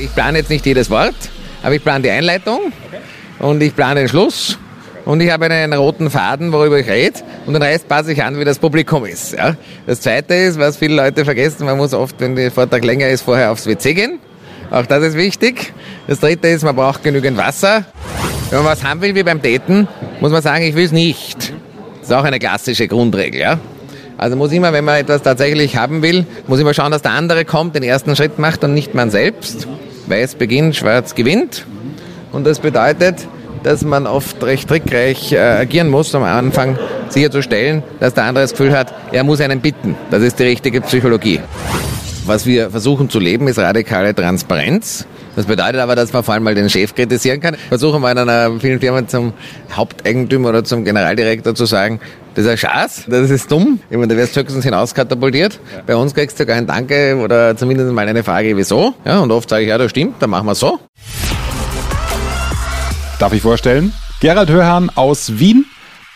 Ich plane jetzt nicht jedes Wort, aber ich plane die Einleitung und ich plane den Schluss und ich habe einen roten Faden, worüber ich rede und den Rest passe ich an, wie das Publikum ist. Ja. Das Zweite ist, was viele Leute vergessen, man muss oft, wenn der Vortrag länger ist, vorher aufs WC gehen. Auch das ist wichtig. Das Dritte ist, man braucht genügend Wasser. Wenn man was haben will, wie beim Daten, muss man sagen, ich will es nicht. Das ist auch eine klassische Grundregel. Ja. Also muss immer, wenn man etwas tatsächlich haben will, muss immer schauen, dass der andere kommt, den ersten Schritt macht und nicht man selbst. Weiß beginnt, schwarz gewinnt. Und das bedeutet, dass man oft recht trickreich äh, agieren muss, um am Anfang sicherzustellen, dass der andere das Gefühl hat, er muss einen bitten. Das ist die richtige Psychologie. Was wir versuchen zu leben, ist radikale Transparenz. Das bedeutet aber, dass man vor allem mal den Chef kritisieren kann. Versuchen wir in einer vielen Firmen zum Haupteigentümer oder zum Generaldirektor zu sagen, das ist ein Schatz, das ist dumm. Ich meine, da wirst du höchstens hinauskatapultiert. Ja. Bei uns kriegst du sogar ein Danke oder zumindest mal eine Frage, wieso. Ja, und oft sage ich, ja, das stimmt, dann machen wir so. Darf ich vorstellen? Gerald Hörhan aus Wien,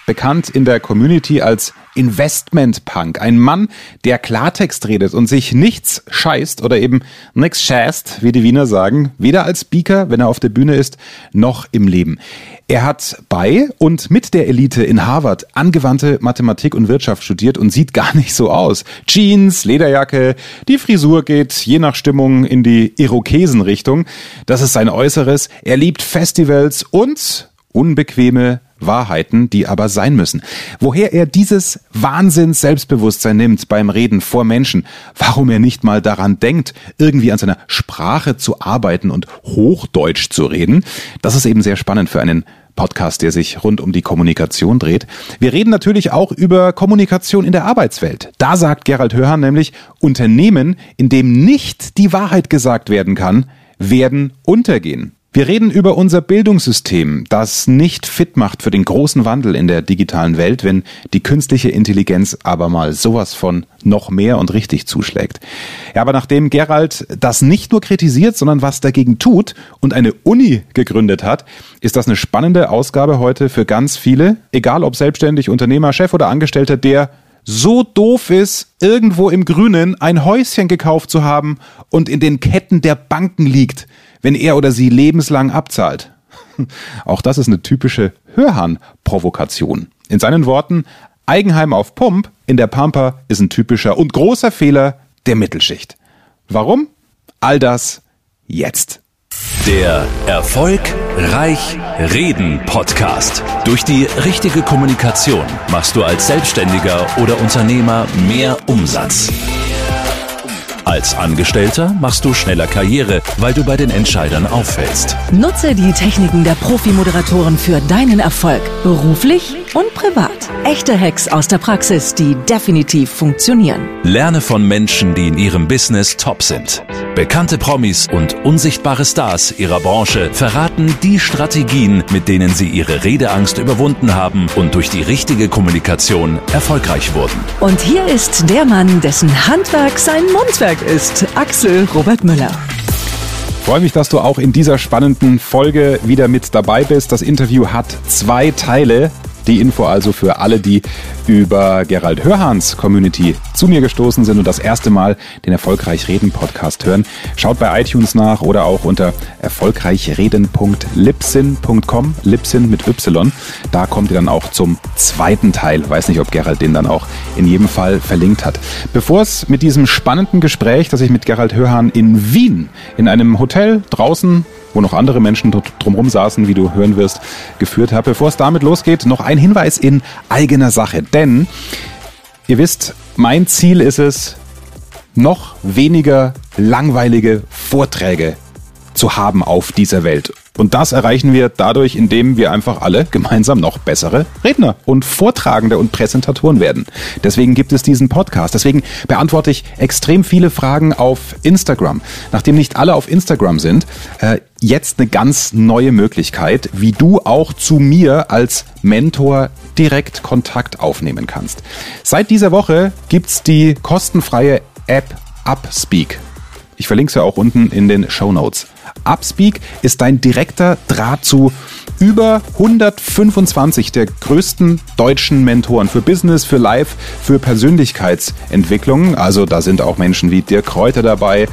bekannt in der Community als Investment Punk. Ein Mann, der Klartext redet und sich nichts scheißt oder eben nichts scheißt, wie die Wiener sagen, weder als Speaker, wenn er auf der Bühne ist, noch im Leben. Er hat bei und mit der Elite in Harvard angewandte Mathematik und Wirtschaft studiert und sieht gar nicht so aus. Jeans, Lederjacke, die Frisur geht je nach Stimmung in die Irokesenrichtung. Das ist sein Äußeres. Er liebt Festivals und unbequeme Wahrheiten, die aber sein müssen. Woher er dieses Wahnsinns Selbstbewusstsein nimmt beim Reden vor Menschen, warum er nicht mal daran denkt, irgendwie an seiner Sprache zu arbeiten und Hochdeutsch zu reden, das ist eben sehr spannend für einen Podcast, der sich rund um die Kommunikation dreht. Wir reden natürlich auch über Kommunikation in der Arbeitswelt. Da sagt Gerald Hörhan nämlich, Unternehmen, in dem nicht die Wahrheit gesagt werden kann, werden untergehen. Wir reden über unser Bildungssystem, das nicht fit macht für den großen Wandel in der digitalen Welt, wenn die künstliche Intelligenz aber mal sowas von noch mehr und richtig zuschlägt. Ja, aber nachdem Gerald das nicht nur kritisiert, sondern was dagegen tut und eine Uni gegründet hat, ist das eine spannende Ausgabe heute für ganz viele, egal ob selbstständig, Unternehmer, Chef oder Angestellter, der so doof ist, irgendwo im Grünen ein Häuschen gekauft zu haben und in den Ketten der Banken liegt wenn er oder sie lebenslang abzahlt. Auch das ist eine typische Hörhahn-Provokation. In seinen Worten, Eigenheim auf Pump in der Pampa ist ein typischer und großer Fehler der Mittelschicht. Warum? All das jetzt. Der Erfolg Reich Reden Podcast. Durch die richtige Kommunikation machst du als Selbstständiger oder Unternehmer mehr Umsatz. Als Angestellter machst du schneller Karriere, weil du bei den Entscheidern auffällst. Nutze die Techniken der Profi-Moderatoren für deinen Erfolg, beruflich und privat. Echte Hacks aus der Praxis, die definitiv funktionieren. Lerne von Menschen, die in ihrem Business top sind. Bekannte Promis und unsichtbare Stars ihrer Branche verraten die Strategien, mit denen sie ihre Redeangst überwunden haben und durch die richtige Kommunikation erfolgreich wurden. Und hier ist der Mann, dessen Handwerk sein Mundwerk ist, Axel Robert Müller. Ich freue mich, dass du auch in dieser spannenden Folge wieder mit dabei bist. Das Interview hat zwei Teile. Die Info also für alle, die über Gerald Hörhans Community zu mir gestoßen sind und das erste Mal den Erfolgreich Reden Podcast hören. Schaut bei iTunes nach oder auch unter erfolgreichreden.lipsin.com, Lipsin mit Y. Da kommt ihr dann auch zum zweiten Teil. Weiß nicht, ob Gerald den dann auch in jedem Fall verlinkt hat. Bevor es mit diesem spannenden Gespräch, das ich mit Gerald Hörhan in Wien in einem Hotel draußen wo noch andere Menschen drumherum saßen, wie du hören wirst, geführt habe. Bevor es damit losgeht, noch ein Hinweis in eigener Sache. Denn ihr wisst, mein Ziel ist es, noch weniger langweilige Vorträge zu haben auf dieser Welt. Und das erreichen wir dadurch, indem wir einfach alle gemeinsam noch bessere Redner und Vortragende und Präsentatoren werden. Deswegen gibt es diesen Podcast. Deswegen beantworte ich extrem viele Fragen auf Instagram. Nachdem nicht alle auf Instagram sind, äh, jetzt eine ganz neue Möglichkeit, wie du auch zu mir als Mentor direkt Kontakt aufnehmen kannst. Seit dieser Woche gibt's die kostenfreie App Upspeak. Ich verlinke es ja auch unten in den Show Notes. Upspeak ist dein direkter Draht zu über 125 der größten deutschen Mentoren für Business, für Life, für Persönlichkeitsentwicklung. Also da sind auch Menschen wie Dirk Kräuter dabei,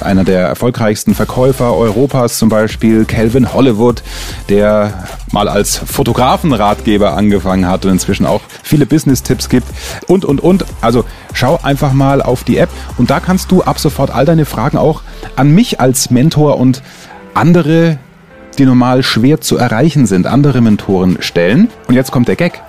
einer der erfolgreichsten Verkäufer Europas zum Beispiel, Calvin Hollywood, der mal als Fotografenratgeber angefangen hat und inzwischen auch viele Business-Tipps gibt und, und, und. Also schau einfach mal auf die App und da kannst du ab sofort all deine Fragen auch an mich als Mentor und andere die normal schwer zu erreichen sind, andere Mentoren stellen. Und jetzt kommt der Gag.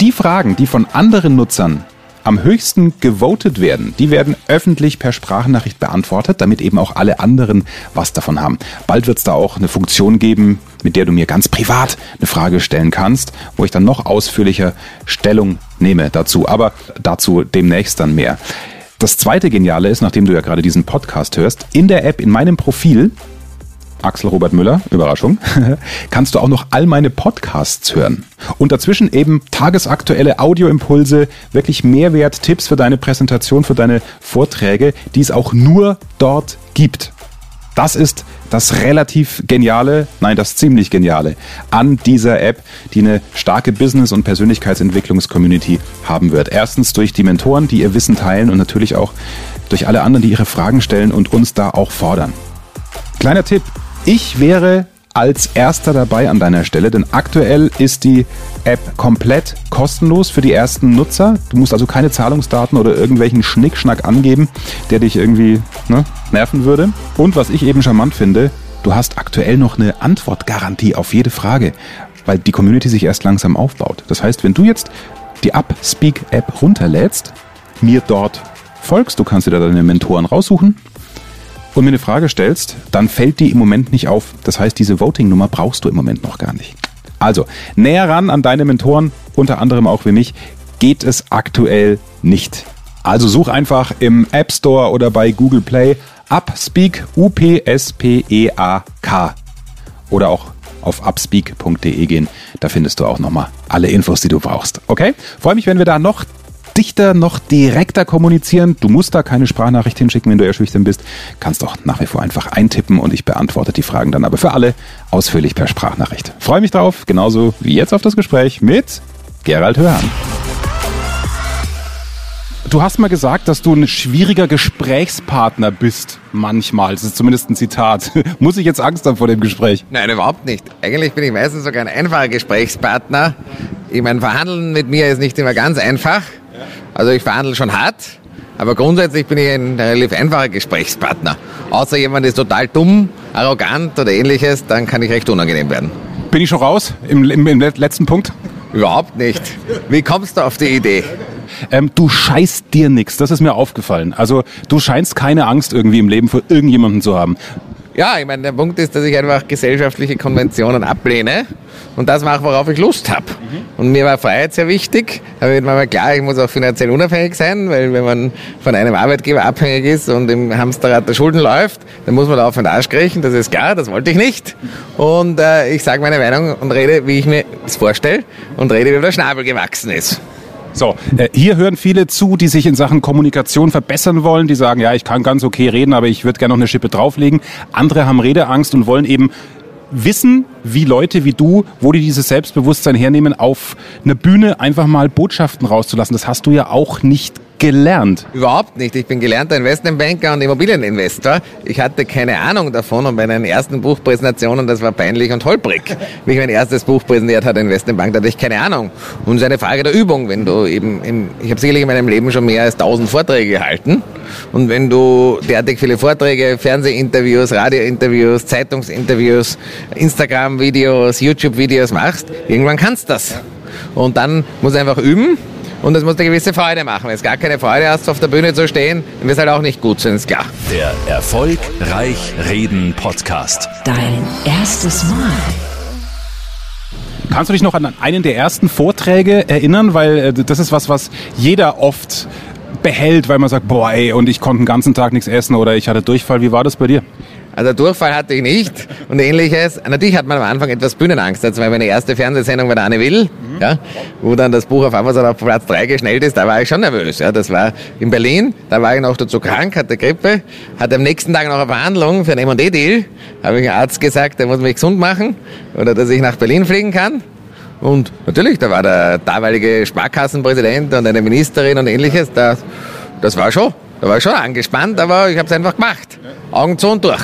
Die Fragen, die von anderen Nutzern am höchsten gewotet werden, die werden öffentlich per Sprachnachricht beantwortet, damit eben auch alle anderen was davon haben. Bald wird es da auch eine Funktion geben, mit der du mir ganz privat eine Frage stellen kannst, wo ich dann noch ausführlicher Stellung nehme dazu. Aber dazu demnächst dann mehr. Das zweite Geniale ist, nachdem du ja gerade diesen Podcast hörst, in der App, in meinem Profil, Axel Robert Müller, Überraschung, kannst du auch noch all meine Podcasts hören. Und dazwischen eben tagesaktuelle Audioimpulse, wirklich Mehrwert, Tipps für deine Präsentation, für deine Vorträge, die es auch nur dort gibt. Das ist das relativ geniale, nein, das ziemlich geniale an dieser App, die eine starke Business- und Persönlichkeitsentwicklungs-Community haben wird. Erstens durch die Mentoren, die ihr Wissen teilen und natürlich auch durch alle anderen, die ihre Fragen stellen und uns da auch fordern. Kleiner Tipp, ich wäre als erster dabei an deiner Stelle, denn aktuell ist die App komplett kostenlos für die ersten Nutzer. Du musst also keine Zahlungsdaten oder irgendwelchen Schnickschnack angeben, der dich irgendwie ne, nerven würde. Und was ich eben charmant finde, du hast aktuell noch eine Antwortgarantie auf jede Frage, weil die Community sich erst langsam aufbaut. Das heißt, wenn du jetzt die Upspeak App runterlädst, mir dort folgst, du kannst dir da deine Mentoren raussuchen, und mir eine Frage stellst, dann fällt die im Moment nicht auf. Das heißt, diese Voting-Nummer brauchst du im Moment noch gar nicht. Also, näher ran an deine Mentoren, unter anderem auch wie mich, geht es aktuell nicht. Also such einfach im App Store oder bei Google Play Upspeak, U-P-S-P-E-A-K. Oder auch auf upspeak.de gehen. Da findest du auch nochmal alle Infos, die du brauchst. Okay? Freue mich, wenn wir da noch dichter, noch direkter kommunizieren. Du musst da keine Sprachnachricht hinschicken, wenn du eher schüchtern bist. Kannst doch nach wie vor einfach eintippen und ich beantworte die Fragen dann aber für alle ausführlich per Sprachnachricht. Freue mich drauf, genauso wie jetzt auf das Gespräch mit Gerald Hörhan. Du hast mal gesagt, dass du ein schwieriger Gesprächspartner bist, manchmal. Das ist zumindest ein Zitat. Muss ich jetzt Angst haben vor dem Gespräch? Nein, überhaupt nicht. Eigentlich bin ich meistens sogar ein einfacher Gesprächspartner. Ich meine, verhandeln mit mir ist nicht immer ganz einfach. Also ich verhandle schon hart, aber grundsätzlich bin ich ein relativ einfacher Gesprächspartner. Außer jemand ist total dumm, arrogant oder ähnliches, dann kann ich recht unangenehm werden. Bin ich schon raus im, im, im letzten Punkt? Überhaupt nicht. Wie kommst du auf die Idee? Ähm, du scheißt dir nichts, das ist mir aufgefallen. Also du scheinst keine Angst irgendwie im Leben vor irgendjemandem zu haben. Ja, ich meine, der Punkt ist, dass ich einfach gesellschaftliche Konventionen ablehne und das mache, worauf ich Lust habe. Mhm. Und mir war Freiheit sehr wichtig. Da wird mir mal klar, ich muss auch finanziell unabhängig sein, weil wenn man von einem Arbeitgeber abhängig ist und im Hamsterrad der Schulden läuft, dann muss man da auf den Arsch kriechen, das ist klar, das wollte ich nicht. Und äh, ich sage meine Meinung und rede, wie ich mir das vorstelle und rede, wie der Schnabel gewachsen ist. So, äh, hier hören viele zu, die sich in Sachen Kommunikation verbessern wollen, die sagen, ja, ich kann ganz okay reden, aber ich würde gerne noch eine Schippe drauflegen. Andere haben Redeangst und wollen eben wissen, wie Leute wie du, wo die dieses Selbstbewusstsein hernehmen, auf einer Bühne einfach mal Botschaften rauszulassen. Das hast du ja auch nicht gelernt? Überhaupt nicht. Ich bin gelernter Investmentbanker und Immobilieninvestor. Ich hatte keine Ahnung davon und bei meinen ersten Buchpräsentationen, das war peinlich und holprig. Wie ich mein erstes Buch präsentiert hatte, Investmentbank, da hatte ich keine Ahnung. Und es ist eine Frage der Übung, wenn du eben, im, ich habe sicherlich in meinem Leben schon mehr als tausend Vorträge gehalten. Und wenn du derartig viele Vorträge, Fernsehinterviews, Radiointerviews, Zeitungsinterviews, Instagram-Videos, YouTube-Videos machst, irgendwann kannst du das. Und dann muss einfach üben und es muss eine gewisse Freude machen. Wenn es gar keine Freude hast, auf der Bühne zu stehen, dann wird es halt auch nicht gut sein, ist klar. Der Erfolg Reich Reden Podcast. Dein erstes Mal. Kannst du dich noch an einen der ersten Vorträge erinnern? Weil äh, das ist was, was jeder oft behält, weil man sagt, boah, ey, und ich konnte den ganzen Tag nichts essen oder ich hatte Durchfall. Wie war das bei dir? Also Durchfall hatte ich nicht und ähnliches. Natürlich hat man am Anfang etwas Bühnenangst. Das war meine erste Fernsehsendung bei der Anne Will, mhm. ja, wo dann das Buch auf Amazon auf Platz 3 geschnellt ist. Da war ich schon nervös. Ja. Das war in Berlin, da war ich noch dazu krank, hatte Grippe, hatte am nächsten Tag noch eine Verhandlung für einen M&E-Deal. Habe ich einem Arzt gesagt, der muss mich gesund machen oder dass ich nach Berlin fliegen kann. Und natürlich, da war der damalige Sparkassenpräsident und eine Ministerin und ähnliches. Das, das war schon, da war ich schon angespannt, aber ich habe es einfach gemacht. Augen zu und durch.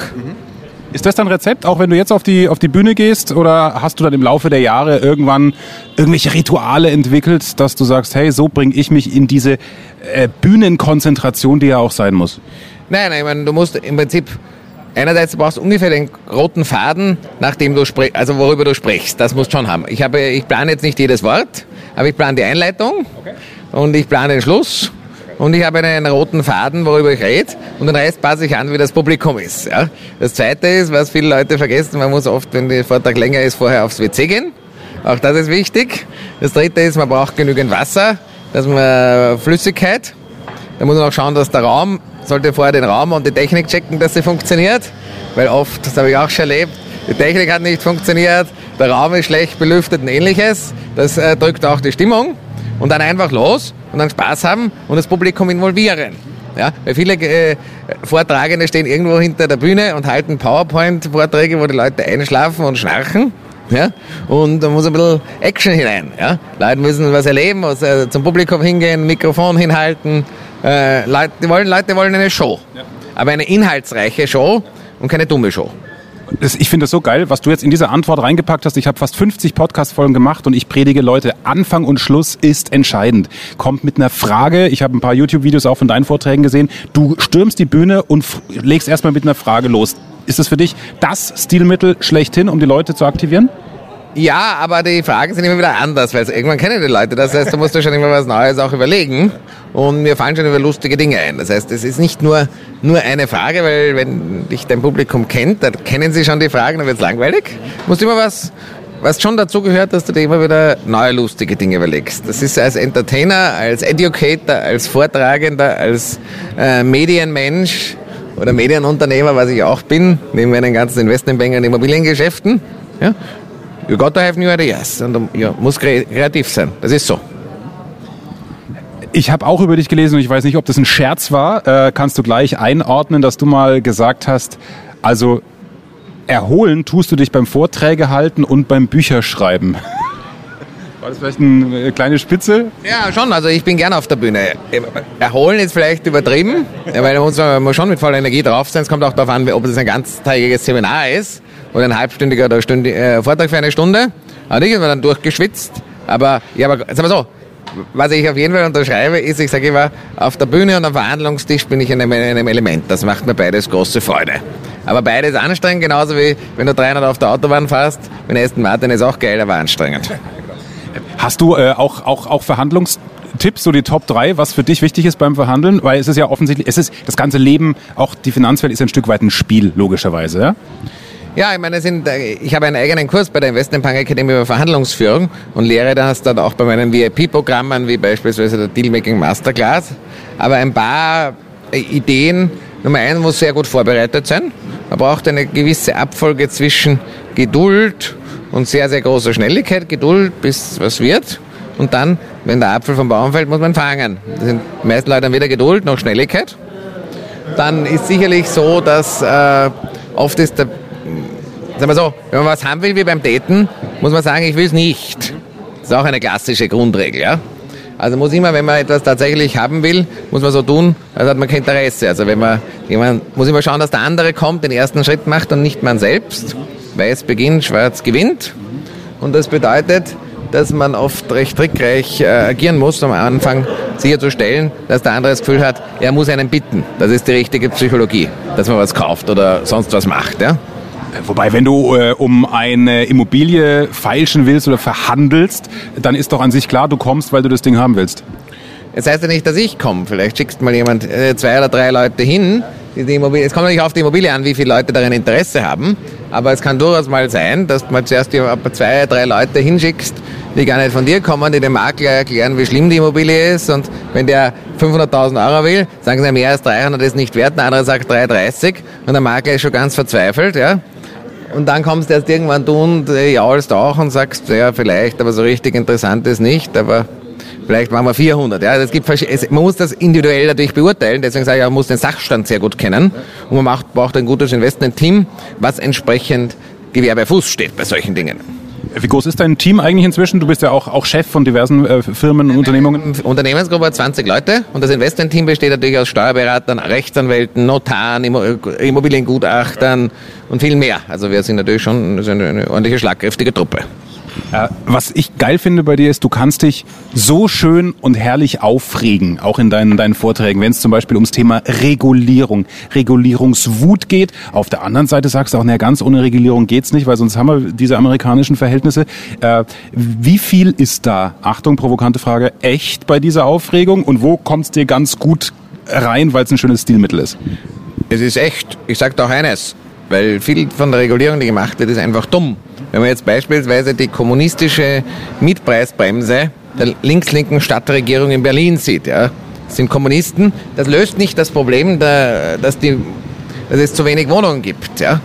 Ist das dein Rezept, auch wenn du jetzt auf die, auf die Bühne gehst? Oder hast du dann im Laufe der Jahre irgendwann irgendwelche Rituale entwickelt, dass du sagst, hey, so bringe ich mich in diese äh, Bühnenkonzentration, die ja auch sein muss? Nein, nein, ich meine, du musst im Prinzip Einerseits brauchst du ungefähr den roten Faden, nachdem du sprichst, also worüber du sprichst. Das musst du schon haben. Ich habe, ich plane jetzt nicht jedes Wort, aber ich plane die Einleitung okay. und ich plane den Schluss und ich habe einen roten Faden, worüber ich rede und den Rest passe ich an, wie das Publikum ist. Ja. Das Zweite ist, was viele Leute vergessen, man muss oft, wenn der Vortrag länger ist, vorher aufs WC gehen. Auch das ist wichtig. Das Dritte ist, man braucht genügend Wasser, dass man Flüssigkeit. Da muss man auch schauen, dass der Raum, sollte vorher den Raum und die Technik checken, dass sie funktioniert, weil oft, das habe ich auch schon erlebt, die Technik hat nicht funktioniert, der Raum ist schlecht belüftet und ähnliches. Das äh, drückt auch die Stimmung und dann einfach los und dann Spaß haben und das Publikum involvieren. Ja, weil viele äh, Vortragende stehen irgendwo hinter der Bühne und halten PowerPoint-Vorträge, wo die Leute einschlafen und schnarchen. Ja? Und da muss ein bisschen Action hinein. Ja? Leute müssen was erleben, muss, äh, zum Publikum hingehen, Mikrofon hinhalten. Äh, Leute, wollen, Leute wollen eine Show. Ja. Aber eine inhaltsreiche Show und keine dumme Show ich finde das so geil, was du jetzt in diese Antwort reingepackt hast. Ich habe fast 50 Podcast-Folgen gemacht und ich predige Leute, Anfang und Schluss ist entscheidend. Kommt mit einer Frage, ich habe ein paar YouTube-Videos auch von deinen Vorträgen gesehen, du stürmst die Bühne und legst erstmal mit einer Frage los. Ist das für dich das Stilmittel schlechthin, um die Leute zu aktivieren? Ja, aber die Fragen sind immer wieder anders, weil irgendwann kennen die Leute. Das heißt, du musst dir schon immer was Neues auch überlegen. Und mir fallen schon über lustige Dinge ein. Das heißt, es ist nicht nur, nur eine Frage, weil wenn dich dein Publikum kennt, dann kennen sie schon die Fragen, dann wird es langweilig. Du musst immer was, was schon dazu gehört, dass du dir immer wieder neue lustige Dinge überlegst. Das ist als Entertainer, als Educator, als Vortragender, als äh, Medienmensch oder Medienunternehmer, was ich auch bin, neben meinen ganzen Investmentbanken und Immobiliengeschäften. Ja, You got to have new ideas. Und ja, muss kreativ sein. Das ist so. Ich habe auch über dich gelesen und ich weiß nicht, ob das ein Scherz war. Äh, kannst du gleich einordnen, dass du mal gesagt hast, also erholen tust du dich beim Vorträge halten und beim Bücherschreiben. War das vielleicht eine äh, kleine Spitze? Ja, schon. Also ich bin gerne auf der Bühne. Erholen ist vielleicht übertrieben, weil man muss schon mit voller Energie drauf sein. Es kommt auch darauf an, ob es ein ganztägiges Seminar ist oder ein halbstündiger oder Stündi, äh, Vortrag für eine Stunde. Aber ich war dann durchgeschwitzt. Aber, ja, aber sag mal so, was ich auf jeden Fall unterschreibe, ist, ich sage immer, auf der Bühne und am Verhandlungstisch bin ich in einem, in einem, Element. Das macht mir beides große Freude. Aber beides anstrengend, genauso wie wenn du 300 auf der Autobahn fährst. Mit Aston Martin ist auch geil, aber anstrengend. Hast du äh, auch, auch, auch Verhandlungstipps, so die Top 3, was für dich wichtig ist beim Verhandeln? Weil es ist ja offensichtlich, es ist das ganze Leben, auch die Finanzwelt ist ein Stück weit ein Spiel, logischerweise. Ja? Ja, ich meine, sind, äh, ich habe einen eigenen Kurs bei der Investmentbank Academy über Verhandlungsführung und lehre das dann auch bei meinen VIP-Programmen, wie beispielsweise der Dealmaking Masterclass. Aber ein paar äh, Ideen, Nummer eins muss sehr gut vorbereitet sein. Man braucht eine gewisse Abfolge zwischen Geduld und sehr, sehr großer Schnelligkeit. Geduld, bis was wird. Und dann, wenn der Apfel vom Baum fällt, muss man fangen. Das sind die meisten Leute weder Geduld noch Schnelligkeit. Dann ist sicherlich so, dass äh, oft ist der Sagen wir so, wenn man was haben will wie beim Daten, muss man sagen, ich will es nicht. Das ist auch eine klassische Grundregel, ja. Also muss immer, wenn man etwas tatsächlich haben will, muss man so tun, als hat man kein Interesse. Also wenn man jemand muss immer schauen, dass der andere kommt, den ersten Schritt macht und nicht man selbst. Weiß beginnt, schwarz gewinnt. Und das bedeutet, dass man oft recht trickreich äh, agieren muss, um am Anfang sicherzustellen, dass der andere das Gefühl hat, er muss einen bitten. Das ist die richtige Psychologie, dass man was kauft oder sonst was macht. Ja? Wobei, wenn du äh, um eine Immobilie feilschen willst oder verhandelst, dann ist doch an sich klar, du kommst, weil du das Ding haben willst. Es das heißt ja nicht, dass ich komme. Vielleicht schickst mal jemand, äh, zwei oder drei Leute hin, die, die Immobilie, es kommt natürlich auf die Immobilie an, wie viele Leute daran Interesse haben. Aber es kann durchaus mal sein, dass man zuerst zwei, drei Leute hinschickst, die gar nicht von dir kommen, die dem Makler erklären, wie schlimm die Immobilie ist. Und wenn der 500.000 Euro will, sagen sie, mehr als 300 ist nicht wert, der andere sagt 330 und der Makler ist schon ganz verzweifelt. Ja? Und dann kommst du erst irgendwann du und äh, jaulst auch und sagst, ja, vielleicht, aber so richtig interessant ist nicht, aber vielleicht machen wir 400. Ja, es gibt, man muss das individuell natürlich beurteilen, deswegen sage ich, man muss den Sachstand sehr gut kennen und man macht, braucht ein gutes Investment-Team, was entsprechend Gewerbe Fuß steht bei solchen Dingen. Wie groß ist dein Team eigentlich inzwischen? Du bist ja auch, auch Chef von diversen äh, Firmen und Unternehmungen. Unternehmensgruppe hat 20 Leute und das Investment-Team besteht natürlich aus Steuerberatern, Rechtsanwälten, Notaren, Immobiliengutachtern und viel mehr. Also wir sind natürlich schon eine, eine ordentliche, schlagkräftige Truppe. Äh, was ich geil finde bei dir ist, du kannst dich so schön und herrlich aufregen, auch in deinen, deinen Vorträgen, wenn es zum Beispiel ums Thema Regulierung, Regulierungswut geht. Auf der anderen Seite sagst du auch, naja, ganz ohne Regulierung geht's nicht, weil sonst haben wir diese amerikanischen Verhältnisse. Äh, wie viel ist da, Achtung, provokante Frage, echt bei dieser Aufregung und wo kommt's dir ganz gut rein, weil es ein schönes Stilmittel ist? Es ist echt. Ich sage doch eines, weil viel von der Regulierung, die gemacht wird, ist einfach dumm. Wenn man jetzt beispielsweise die kommunistische Mietpreisbremse der links-linken Stadtregierung in Berlin sieht, ja, sind Kommunisten, das löst nicht das Problem, dass, die, dass es zu wenig Wohnungen gibt. Ja.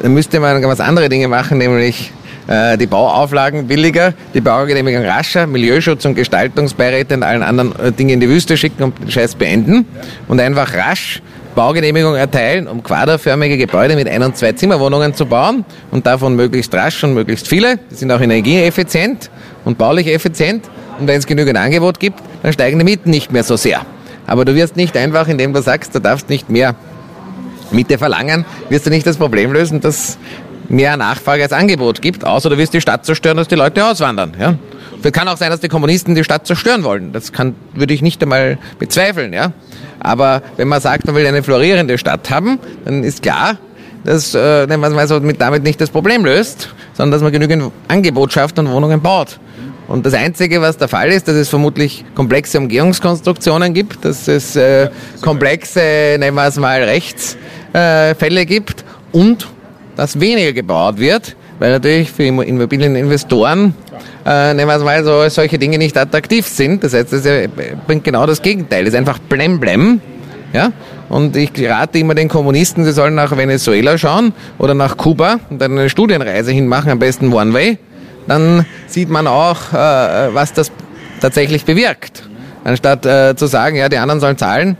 Dann müsste man ganz andere Dinge machen, nämlich äh, die Bauauflagen billiger, die Baugenehmigung rascher, Milieuschutz und Gestaltungsbeiräte und allen anderen äh, Dinge in die Wüste schicken und den Scheiß beenden und einfach rasch Baugenehmigung erteilen, um quaderförmige Gebäude mit Ein- und Zwei-Zimmerwohnungen zu bauen und davon möglichst rasch und möglichst viele. Die sind auch energieeffizient und baulich effizient. Und wenn es genügend Angebot gibt, dann steigen die Mieten nicht mehr so sehr. Aber du wirst nicht einfach, indem du sagst, du darfst nicht mehr Miete verlangen, wirst du nicht das Problem lösen, dass mehr Nachfrage als Angebot gibt, außer du wirst die Stadt zerstören, dass die Leute auswandern. Ja? Es kann auch sein, dass die Kommunisten die Stadt zerstören wollen. Das kann, würde ich nicht einmal bezweifeln. Ja? Aber wenn man sagt, man will eine florierende Stadt haben, dann ist klar, dass äh, man also mit damit nicht das Problem löst, sondern dass man genügend Angebot schafft und Wohnungen baut. Und das Einzige, was der Fall ist, dass es vermutlich komplexe Umgehungskonstruktionen gibt, dass es äh, komplexe, nennen wir es mal, Rechtsfälle äh, gibt und dass weniger gebaut wird, weil natürlich für Immobilieninvestoren, äh, nehmen wir es mal so, solche Dinge nicht attraktiv sind. Das heißt, das bringt genau das Gegenteil. Das ist einfach blem blem. Ja? Und ich rate immer den Kommunisten, sie sollen nach Venezuela schauen oder nach Kuba und dann eine Studienreise hinmachen, am besten One Way. Dann sieht man auch, äh, was das tatsächlich bewirkt. Anstatt äh, zu sagen, ja, die anderen sollen zahlen,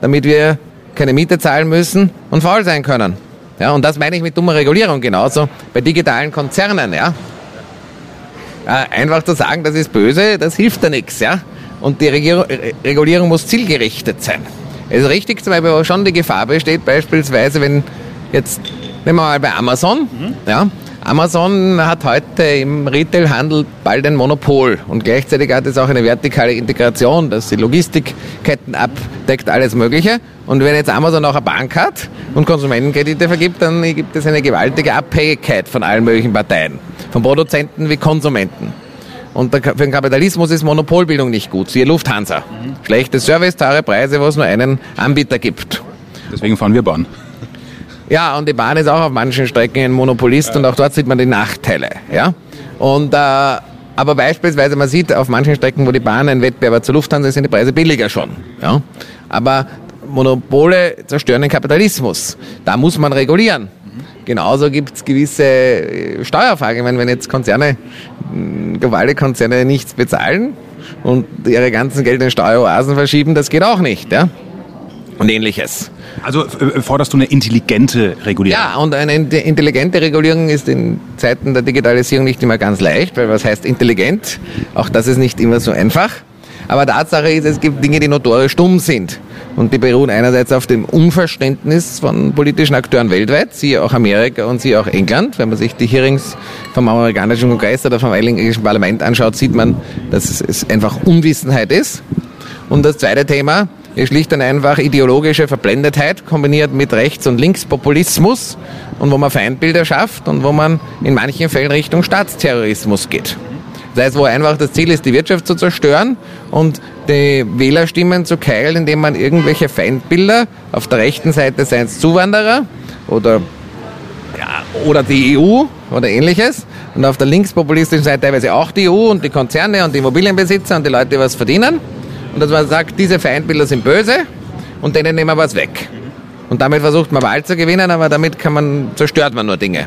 damit wir keine Miete zahlen müssen und faul sein können. Ja, und das meine ich mit dummer Regulierung genauso bei digitalen Konzernen. Ja. Äh, einfach zu sagen, das ist böse, das hilft da nichts. Ja. Und die Regierung, Regulierung muss zielgerichtet sein. Es ist richtig, zum Beispiel, wo schon die Gefahr besteht, beispielsweise, wenn jetzt, nehmen wir mal bei Amazon, mhm. ja, Amazon hat heute im Retailhandel bald ein Monopol und gleichzeitig hat es auch eine vertikale Integration, dass die Logistikketten abdeckt, alles Mögliche. Und wenn jetzt Amazon auch eine Bank hat und Konsumentenkredite vergibt, dann gibt es eine gewaltige Abhängigkeit von allen möglichen Parteien, von Produzenten wie Konsumenten. Und für den Kapitalismus ist Monopolbildung nicht gut. Siehe Lufthansa. Mhm. Schlechte Service, teure Preise, wo es nur einen Anbieter gibt. Deswegen fahren wir Bahn. Ja, und die Bahn ist auch auf manchen Strecken ein Monopolist ja. und auch dort sieht man die Nachteile. Ja? Und, äh, aber beispielsweise, man sieht auf manchen Strecken, wo die Bahn ein Wettbewerber zur Lufthansa ist, sind die Preise billiger schon. Ja? Aber Monopole zerstören den Kapitalismus. Da muss man regulieren. Genauso gibt es gewisse äh, Steuerfragen. Ich meine, wenn jetzt Konzerne, globale Konzerne nichts bezahlen und ihre ganzen Geld in Steueroasen verschieben, das geht auch nicht. Ja? Und ähnliches. Also äh, forderst du eine intelligente Regulierung? Ja, und eine intelligente Regulierung ist in Zeiten der Digitalisierung nicht immer ganz leicht, weil was heißt intelligent? Auch das ist nicht immer so einfach. Aber Tatsache ist, es gibt Dinge, die notorisch dumm sind. Und die beruhen einerseits auf dem Unverständnis von politischen Akteuren weltweit, siehe auch Amerika und siehe auch England. Wenn man sich die Hearings vom amerikanischen Kongress oder vom englischen Parlament anschaut, sieht man, dass es einfach Unwissenheit ist. Und das zweite Thema, ist schlicht und einfach ideologische Verblendetheit kombiniert mit Rechts- und Linkspopulismus und wo man Feindbilder schafft und wo man in manchen Fällen Richtung Staatsterrorismus geht. Das heißt, wo einfach das Ziel ist, die Wirtschaft zu zerstören und die Wählerstimmen zu keilen, indem man irgendwelche Feindbilder auf der rechten Seite seien es Zuwanderer oder, ja, oder die EU oder ähnliches und auf der linkspopulistischen Seite teilweise auch die EU und die Konzerne und die Immobilienbesitzer und die Leute, die was verdienen. Und dass man sagt, diese Feindbilder sind böse und denen nehmen wir was weg. Und damit versucht man Wahl zu gewinnen, aber damit kann man, zerstört man nur Dinge.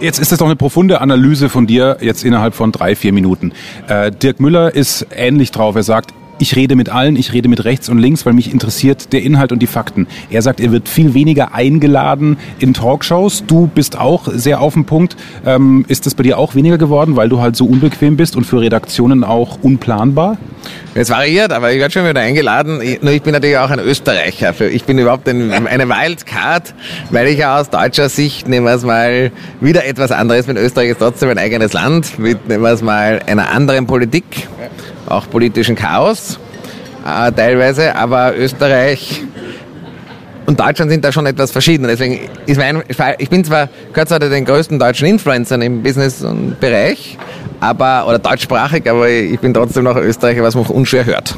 Jetzt ist das doch eine profunde Analyse von dir jetzt innerhalb von drei, vier Minuten. Äh, Dirk Müller ist ähnlich drauf. Er sagt, ich rede mit allen, ich rede mit rechts und links, weil mich interessiert der Inhalt und die Fakten. Er sagt, er wird viel weniger eingeladen in Talkshows. Du bist auch sehr auf den Punkt. Ähm, ist das bei dir auch weniger geworden, weil du halt so unbequem bist und für Redaktionen auch unplanbar? Es variiert, aber ich werde schon wieder eingeladen. Ich, nur ich bin natürlich auch ein Österreicher. Ich bin überhaupt ein, eine Wildcard, weil ich ja aus deutscher Sicht, nehmen wir es mal, wieder etwas anderes bin. Österreich ist trotzdem ein eigenes Land mit, nehmen wir es mal, einer anderen Politik auch politischen Chaos äh, teilweise, aber Österreich und Deutschland sind da schon etwas verschieden. Deswegen ist mein, ich bin zwar, gehört zwar den größten deutschen Influencern im Business-Bereich, aber, oder deutschsprachig, aber ich bin trotzdem noch Österreicher, was man unschwer hört.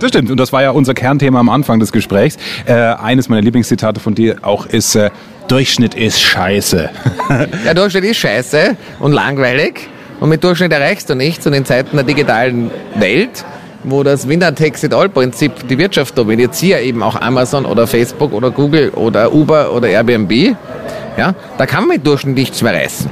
Das stimmt, und das war ja unser Kernthema am Anfang des Gesprächs. Äh, eines meiner Lieblingszitate von dir auch ist, äh, Durchschnitt ist scheiße. ja, Durchschnitt ist scheiße und langweilig. Und mit Durchschnitt erreichst du nichts. Und in Zeiten der digitalen Welt, wo das Winner-Takes-it-all-Prinzip die Wirtschaft dominiert, siehe eben auch Amazon oder Facebook oder Google oder Uber oder Airbnb, ja, da kann man mit Durchschnitt nichts mehr reißen.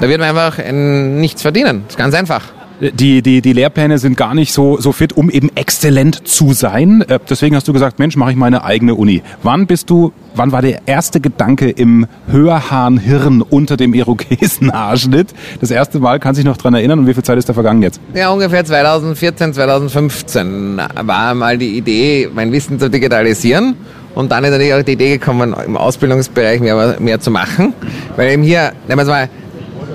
Da wird man einfach nichts verdienen. Das ist ganz einfach die, die, die Lehrpläne sind gar nicht so, so fit, um eben exzellent zu sein. Äh, deswegen hast du gesagt, Mensch, mache ich meine eigene Uni. Wann bist du, wann war der erste Gedanke im Hörhahnhirn unter dem Irokesenhaarschnitt? Das erste Mal, kannst du dich noch dran erinnern und wie viel Zeit ist da vergangen jetzt? Ja, ungefähr 2014, 2015 war mal die Idee, mein Wissen zu digitalisieren. Und dann ist natürlich auch die Idee gekommen, im Ausbildungsbereich mehr, mehr zu machen. Weil eben hier, nehmen wir es mal,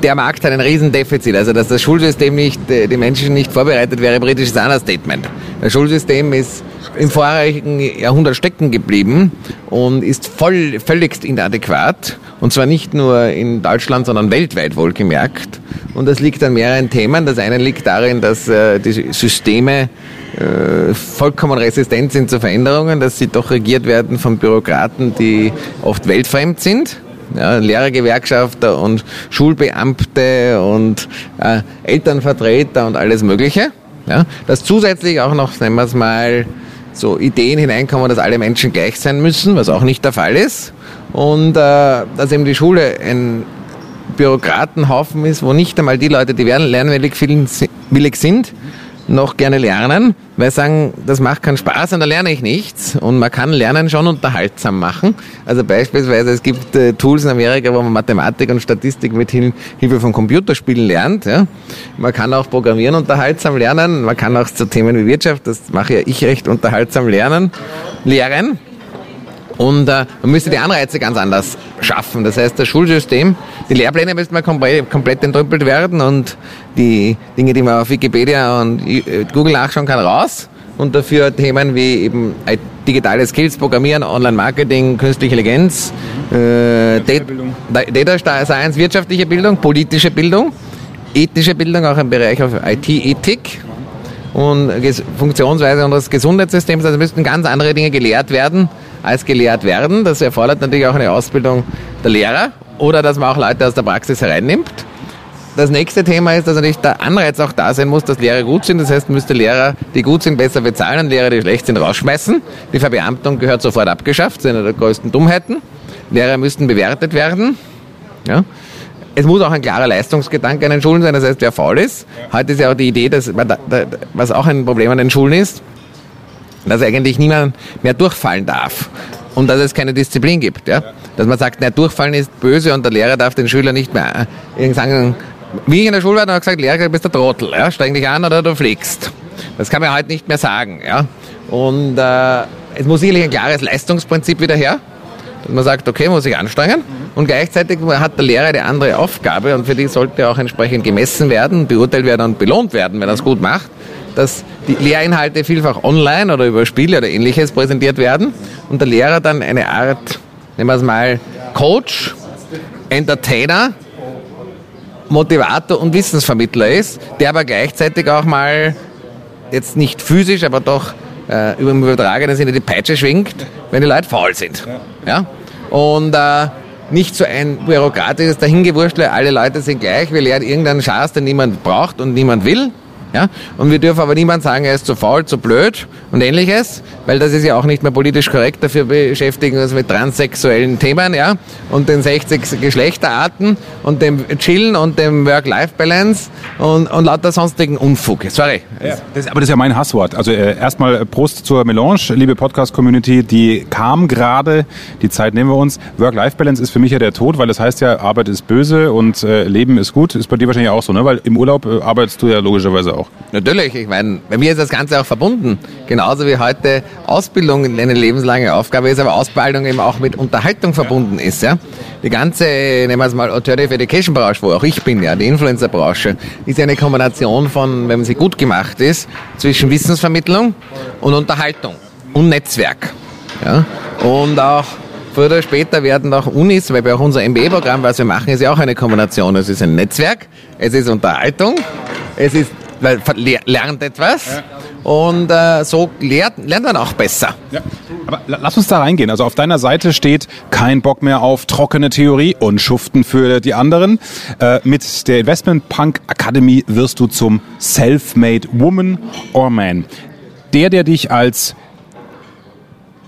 der Markt hat ein Riesendefizit. Also, dass das Schulsystem nicht, äh, die Menschen nicht vorbereitet wäre, britisches Understatement. Das Schulsystem ist im vorigen Jahrhundert stecken geblieben und ist voll, völligst inadäquat. Und zwar nicht nur in Deutschland, sondern weltweit wohlgemerkt. Und das liegt an mehreren Themen. Das eine liegt darin, dass äh, die Systeme äh, vollkommen resistent sind zu Veränderungen, dass sie doch regiert werden von Bürokraten, die oft weltfremd sind ja, Lehrergewerkschafter und Schulbeamte und äh, Elternvertreter und alles Mögliche. Ja, dass zusätzlich auch noch, nennen wir es mal, so Ideen hineinkommen, dass alle Menschen gleich sein müssen, was auch nicht der Fall ist. Und äh, dass eben die Schule ein Bürokratenhaufen ist, wo nicht einmal die Leute, die lernwillig sind, noch gerne lernen, weil sagen, das macht keinen Spaß und da lerne ich nichts. Und man kann Lernen schon unterhaltsam machen. Also beispielsweise, es gibt äh, Tools in Amerika, wo man Mathematik und Statistik mit Hilfe von Computerspielen lernt. Ja. Man kann auch Programmieren unterhaltsam lernen. Man kann auch zu Themen wie Wirtschaft, das mache ja ich recht unterhaltsam lernen, lehren. Und äh, man müsste die Anreize ganz anders schaffen. Das heißt, das Schulsystem, die Lehrpläne müssten mal komplett, komplett entrümpelt werden und die Dinge, die man auf Wikipedia und äh, Google nachschauen kann, raus. Und dafür Themen wie eben digitale Skills, Programmieren, Online-Marketing, künstliche Intelligenz, äh, Data Science, wirtschaftliche Bildung, politische Bildung, ethische Bildung, auch im Bereich auf IT-Ethik und Funktionsweise unseres Gesundheitssystems. Also müssten ganz andere Dinge gelehrt werden, als gelehrt werden. Das erfordert natürlich auch eine Ausbildung der Lehrer oder dass man auch Leute aus der Praxis hereinnimmt. Das nächste Thema ist, dass natürlich der Anreiz auch da sein muss, dass Lehrer gut sind. Das heißt, müsste Lehrer, die gut sind, besser bezahlen und Lehrer, die schlecht sind, rausschmeißen. Die Verbeamtung gehört sofort abgeschafft. Das ist eine der größten Dummheiten. Lehrer müssten bewertet werden. Ja. Es muss auch ein klarer Leistungsgedanke an den Schulen sein. Das heißt, wer faul ist. Heute ist ja auch die Idee, dass, was auch ein Problem an den Schulen ist, dass eigentlich niemand mehr durchfallen darf und dass es keine Disziplin gibt. Ja? Dass man sagt, na, durchfallen ist böse und der Lehrer darf den Schüler nicht mehr äh, sagen, wie ich in der Schule war, habe ich gesagt, Lehrer, du bist der Trottel, ja? steig dich an oder du fliegst. Das kann man heute nicht mehr sagen. Ja? Und äh, es muss sicherlich ein klares Leistungsprinzip wieder her, dass man sagt, okay, muss ich anstrengen. Und gleichzeitig hat der Lehrer eine andere Aufgabe und für die sollte auch entsprechend gemessen werden, beurteilt werden und belohnt werden, wenn er es gut macht dass die Lehrinhalte vielfach online oder über Spiele oder ähnliches präsentiert werden und der Lehrer dann eine Art, nehmen wir es mal, Coach, Entertainer Motivator und Wissensvermittler ist, der aber gleichzeitig auch mal jetzt nicht physisch, aber doch äh, über im übertragenen Sinne die Peitsche schwingt, wenn die Leute faul sind. Ja? Und äh, nicht so ein bürokratisches Dahingewurschtle, alle Leute sind gleich, wir lernen irgendeinen Schatz, den niemand braucht und niemand will, ja? Und wir dürfen aber niemand sagen, er ist zu faul, zu blöd und ähnliches, weil das ist ja auch nicht mehr politisch korrekt. Dafür beschäftigen wir uns mit transsexuellen Themen ja? und den 60 Geschlechterarten und dem Chillen und dem Work-Life-Balance und, und lauter sonstigen Unfug. Sorry. Ja. Das, aber das ist ja mein Hasswort. Also äh, erstmal Prost zur Melange, liebe Podcast-Community. Die kam gerade, die Zeit nehmen wir uns. Work-Life-Balance ist für mich ja der Tod, weil das heißt ja, Arbeit ist böse und äh, Leben ist gut. Ist bei dir wahrscheinlich auch so, ne? Weil im Urlaub äh, arbeitest du ja logischerweise auch. Natürlich, ich meine, bei mir ist das Ganze auch verbunden. Genauso wie heute Ausbildung eine lebenslange Aufgabe ist, aber Ausbildung eben auch mit Unterhaltung verbunden ist. Ja? Die ganze, nehmen wir es mal, Alternative Education Branche, wo auch ich bin, ja, die Influencer Branche, ist eine Kombination von, wenn sie gut gemacht ist, zwischen Wissensvermittlung und Unterhaltung und Netzwerk. Ja? Und auch früher oder später werden auch Unis, weil bei auch unser MBA-Programm, was wir machen, ist ja auch eine Kombination. Es ist ein Netzwerk, es ist Unterhaltung, es ist weil lernt etwas ja. und äh, so lernt, lernt man auch besser. Ja. Aber lass uns da reingehen. Also auf deiner Seite steht kein Bock mehr auf trockene Theorie und Schuften für die anderen. Äh, mit der Investment Punk Academy wirst du zum Self-Made Woman or Man. Der, der dich als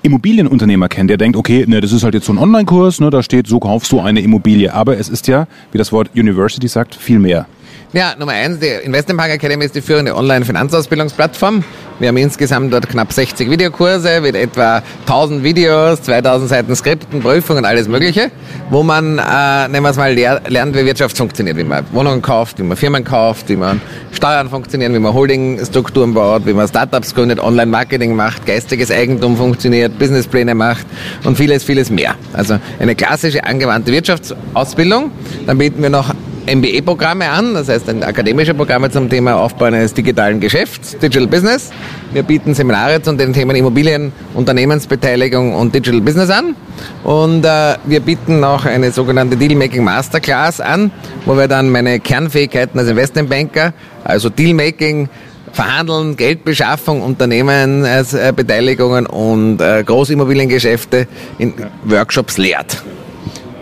Immobilienunternehmer kennt, der denkt, okay, ne, das ist halt jetzt so ein Online-Kurs, ne, da steht, so kaufst du eine Immobilie. Aber es ist ja, wie das Wort University sagt, viel mehr. Ja, Nummer eins, die Investmentbank Academy ist die führende Online-Finanzausbildungsplattform. Wir haben insgesamt dort knapp 60 Videokurse mit etwa 1000 Videos, 2000 Seiten Skripten, Prüfungen, alles Mögliche, wo man, äh, nehmen wir es mal, lernt, wie Wirtschaft funktioniert, wie man Wohnungen kauft, wie man Firmen kauft, wie man Steuern funktionieren, wie man Holdingstrukturen baut, wie man Startups gründet, Online-Marketing macht, geistiges Eigentum funktioniert, Businesspläne macht und vieles, vieles mehr. Also eine klassische angewandte Wirtschaftsausbildung. Dann bieten wir noch MBE-Programme an, das heißt akademische Programme zum Thema Aufbau eines digitalen Geschäfts, Digital Business. Wir bieten Seminare zu den Themen Immobilien, Unternehmensbeteiligung und Digital Business an. Und äh, wir bieten auch eine sogenannte Dealmaking Masterclass an, wo wir dann meine Kernfähigkeiten als Investmentbanker, also Dealmaking, Verhandeln, Geldbeschaffung, Unternehmensbeteiligungen und äh, Großimmobiliengeschäfte in Workshops lehrt.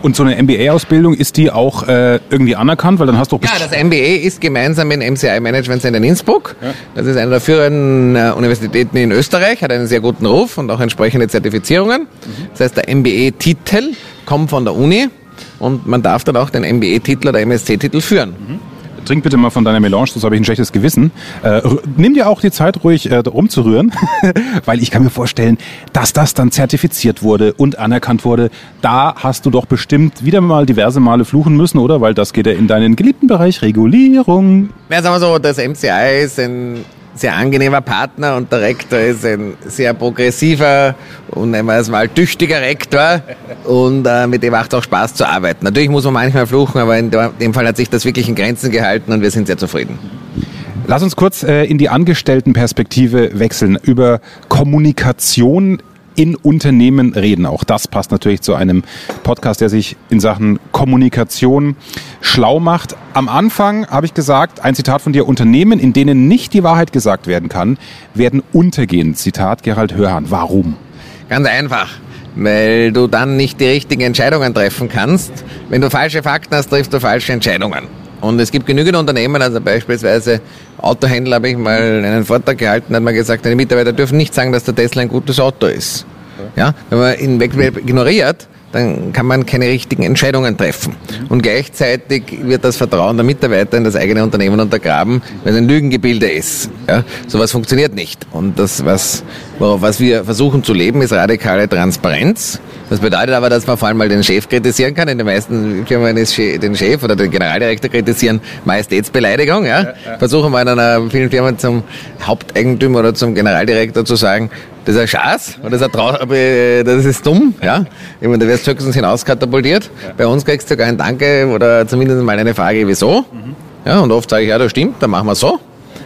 Und so eine MBA-Ausbildung, ist die auch äh, irgendwie anerkannt? Weil dann hast du Ja, das MBA ist gemeinsam mit dem MCI Management Center in Innsbruck. Ja. Das ist eine der führenden äh, Universitäten in Österreich, hat einen sehr guten Ruf und auch entsprechende Zertifizierungen. Mhm. Das heißt, der MBA-Titel kommt von der Uni und man darf dann auch den MBA-Titel oder MSc-Titel führen. Mhm trink bitte mal von deiner Melange, sonst habe ich ein schlechtes Gewissen. Äh, nimm dir auch die Zeit, ruhig äh, rumzurühren, weil ich kann mir vorstellen, dass das dann zertifiziert wurde und anerkannt wurde. Da hast du doch bestimmt wieder mal diverse Male fluchen müssen, oder? Weil das geht ja in deinen geliebten Bereich Regulierung. Ja, sagen wir so, das MCI ist ein sehr angenehmer Partner und der Rektor ist ein sehr progressiver und einmal mal tüchtiger Rektor und äh, mit dem macht es auch Spaß zu arbeiten. Natürlich muss man manchmal fluchen, aber in dem Fall hat sich das wirklich in Grenzen gehalten und wir sind sehr zufrieden. Lass uns kurz äh, in die Angestelltenperspektive wechseln. Über Kommunikation in Unternehmen reden. Auch das passt natürlich zu einem Podcast, der sich in Sachen Kommunikation schlau macht. Am Anfang habe ich gesagt, ein Zitat von dir, Unternehmen, in denen nicht die Wahrheit gesagt werden kann, werden untergehen. Zitat Gerald Hörhan. Warum? Ganz einfach weil du dann nicht die richtigen Entscheidungen treffen kannst. Wenn du falsche Fakten hast, triffst du falsche Entscheidungen. Und es gibt genügend Unternehmen, also beispielsweise Autohändler habe ich mal einen Vortrag gehalten, hat man gesagt, die Mitarbeiter dürfen nicht sagen, dass der Tesla ein gutes Auto ist. Ja, wenn man ihn Wettbewerb ignoriert, dann kann man keine richtigen Entscheidungen treffen. Und gleichzeitig wird das Vertrauen der Mitarbeiter in das eigene Unternehmen untergraben, weil es ein Lügengebilde ist. Ja, sowas funktioniert nicht. Und das, was, was wir versuchen zu leben, ist radikale Transparenz. Das bedeutet aber, dass man vor allem mal den Chef kritisieren kann. In den meisten Firmen ist den Chef oder den Generaldirektor kritisieren Majestätsbeleidigung. Ja? Versuchen wir in einer vielen Firmen zum Haupteigentümer oder zum Generaldirektor zu sagen, das ist ein Schatz oder das ist, ein das ist dumm. Ja? Ich meine, da wirst du höchstens hinauskatapultiert. Ja. Bei uns kriegst du sogar ein Danke oder zumindest mal eine Frage, wieso. Mhm. Ja, und oft sage ich, ja, das stimmt, dann machen wir so.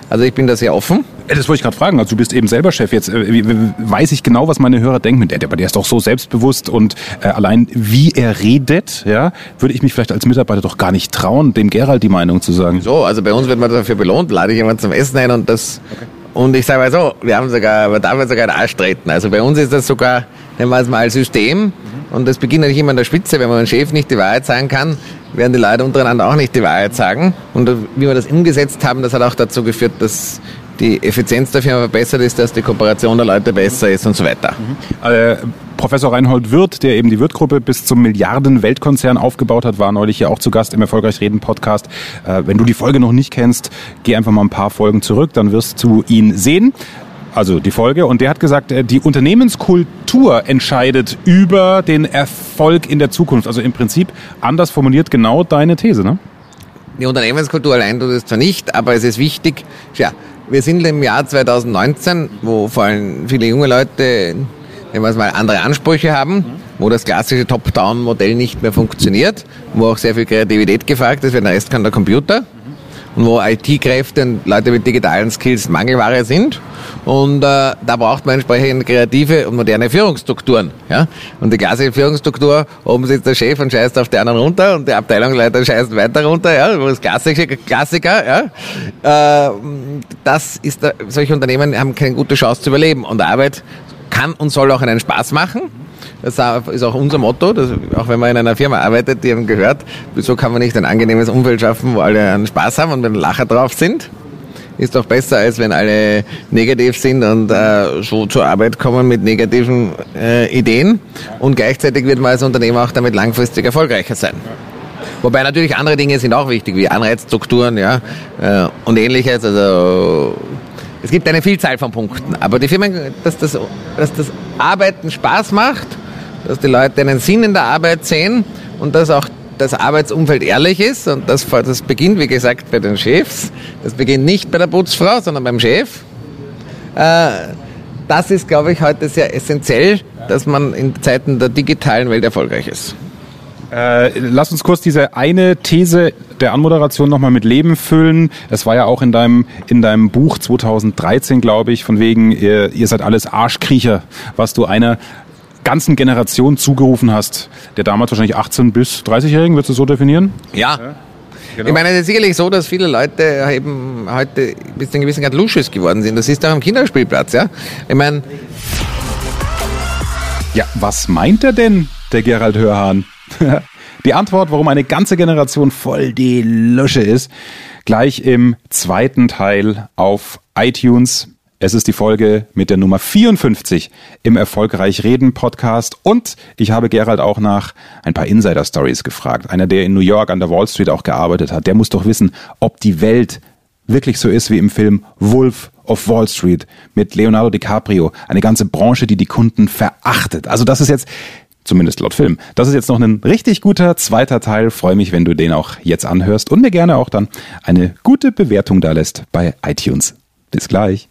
Also ich bin da sehr offen Das wollte ich gerade fragen. Also du bist eben selber Chef. Jetzt äh, weiß ich genau, was meine Hörer denken. Der, der, der ist doch so selbstbewusst und äh, allein wie er redet, ja, würde ich mich vielleicht als Mitarbeiter doch gar nicht trauen, dem Gerald die Meinung zu sagen. So, also bei uns wird man dafür belohnt, lade ich jemanden zum Essen ein und das okay. Und ich sage mal so, wir haben sogar, man darf sogar einen Arsch treten. Also bei uns ist das sogar, nennen wir es mal System und das beginnt natürlich immer an der Spitze, wenn man einem Chef nicht die Wahrheit sagen kann, werden die Leute untereinander auch nicht die Wahrheit sagen. Und wie wir das umgesetzt haben, das hat auch dazu geführt, dass die Effizienz der Firma verbessert ist, dass die Kooperation der Leute besser ist und so weiter. Mhm. Äh, Professor Reinhold Wirth, der eben die Wirth-Gruppe bis zum Milliarden-Weltkonzern aufgebaut hat, war neulich hier auch zu Gast im Erfolgreich Reden Podcast. Äh, wenn du die Folge noch nicht kennst, geh einfach mal ein paar Folgen zurück, dann wirst du ihn sehen also die Folge. Und der hat gesagt, äh, die Unternehmenskultur entscheidet über den Erfolg in der Zukunft. Also im Prinzip anders formuliert genau deine These, ne? Die Unternehmenskultur allein tut es zwar nicht, aber es ist wichtig. Ja, wir sind im Jahr 2019, wo vor allem viele junge Leute, nehmen wir es mal, andere Ansprüche haben, wo das klassische Top-Down-Modell nicht mehr funktioniert, wo auch sehr viel Kreativität gefragt ist, weil der Rest kann der Computer und wo IT-Kräfte und Leute mit digitalen Skills Mangelware sind. Und äh, da braucht man entsprechend kreative und moderne Führungsstrukturen. Ja? Und die klassische Führungsstruktur, oben sitzt der Chef und scheißt auf die anderen runter und der Abteilungsleiter scheißt weiter runter. Ja? Das klassische Klassiker. Ja? Äh, das ist, solche Unternehmen haben keine gute Chance zu überleben. Und Arbeit kann und soll auch einen Spaß machen. Das ist auch unser Motto, dass, auch wenn man in einer Firma arbeitet, die haben gehört, wieso kann man nicht ein angenehmes Umfeld schaffen, wo alle einen Spaß haben und wenn Lacher drauf sind. Ist doch besser, als wenn alle negativ sind und äh, so zur Arbeit kommen mit negativen äh, Ideen. Und gleichzeitig wird man als Unternehmer auch damit langfristig erfolgreicher sein. Wobei natürlich andere Dinge sind auch wichtig, wie Anreizstrukturen ja, äh, und ähnliches. Also es gibt eine Vielzahl von Punkten. Aber die Firmen, dass das, dass das Arbeiten Spaß macht dass die Leute einen Sinn in der Arbeit sehen und dass auch das Arbeitsumfeld ehrlich ist und das, das beginnt, wie gesagt, bei den Chefs. Das beginnt nicht bei der Putzfrau, sondern beim Chef. Äh, das ist, glaube ich, heute sehr essentiell, dass man in Zeiten der digitalen Welt erfolgreich ist. Äh, lass uns kurz diese eine These der Anmoderation nochmal mit Leben füllen. Es war ja auch in deinem, in deinem Buch 2013, glaube ich, von wegen, ihr, ihr seid alles Arschkriecher, was du einer ganzen Generation zugerufen hast, der damals wahrscheinlich 18 bis 30-Jährigen, würdest du so definieren? Ja. ja. Genau. Ich meine, es ist sicherlich so, dass viele Leute eben heute bis zu einem gewissen Grad Lusches geworden sind. Das ist auch am Kinderspielplatz, ja. Ich meine. Ja, was meint er denn, der Gerald Hörhahn? die Antwort, warum eine ganze Generation voll die Lusche ist, gleich im zweiten Teil auf iTunes. Es ist die Folge mit der Nummer 54 im Erfolgreich Reden Podcast und ich habe Gerald auch nach ein paar Insider Stories gefragt. Einer, der in New York an der Wall Street auch gearbeitet hat, der muss doch wissen, ob die Welt wirklich so ist wie im Film Wolf of Wall Street mit Leonardo DiCaprio. Eine ganze Branche, die die Kunden verachtet. Also das ist jetzt Zumindest laut Film. Das ist jetzt noch ein richtig guter zweiter Teil. Freue mich, wenn du den auch jetzt anhörst und mir gerne auch dann eine gute Bewertung da lässt bei iTunes. Bis gleich.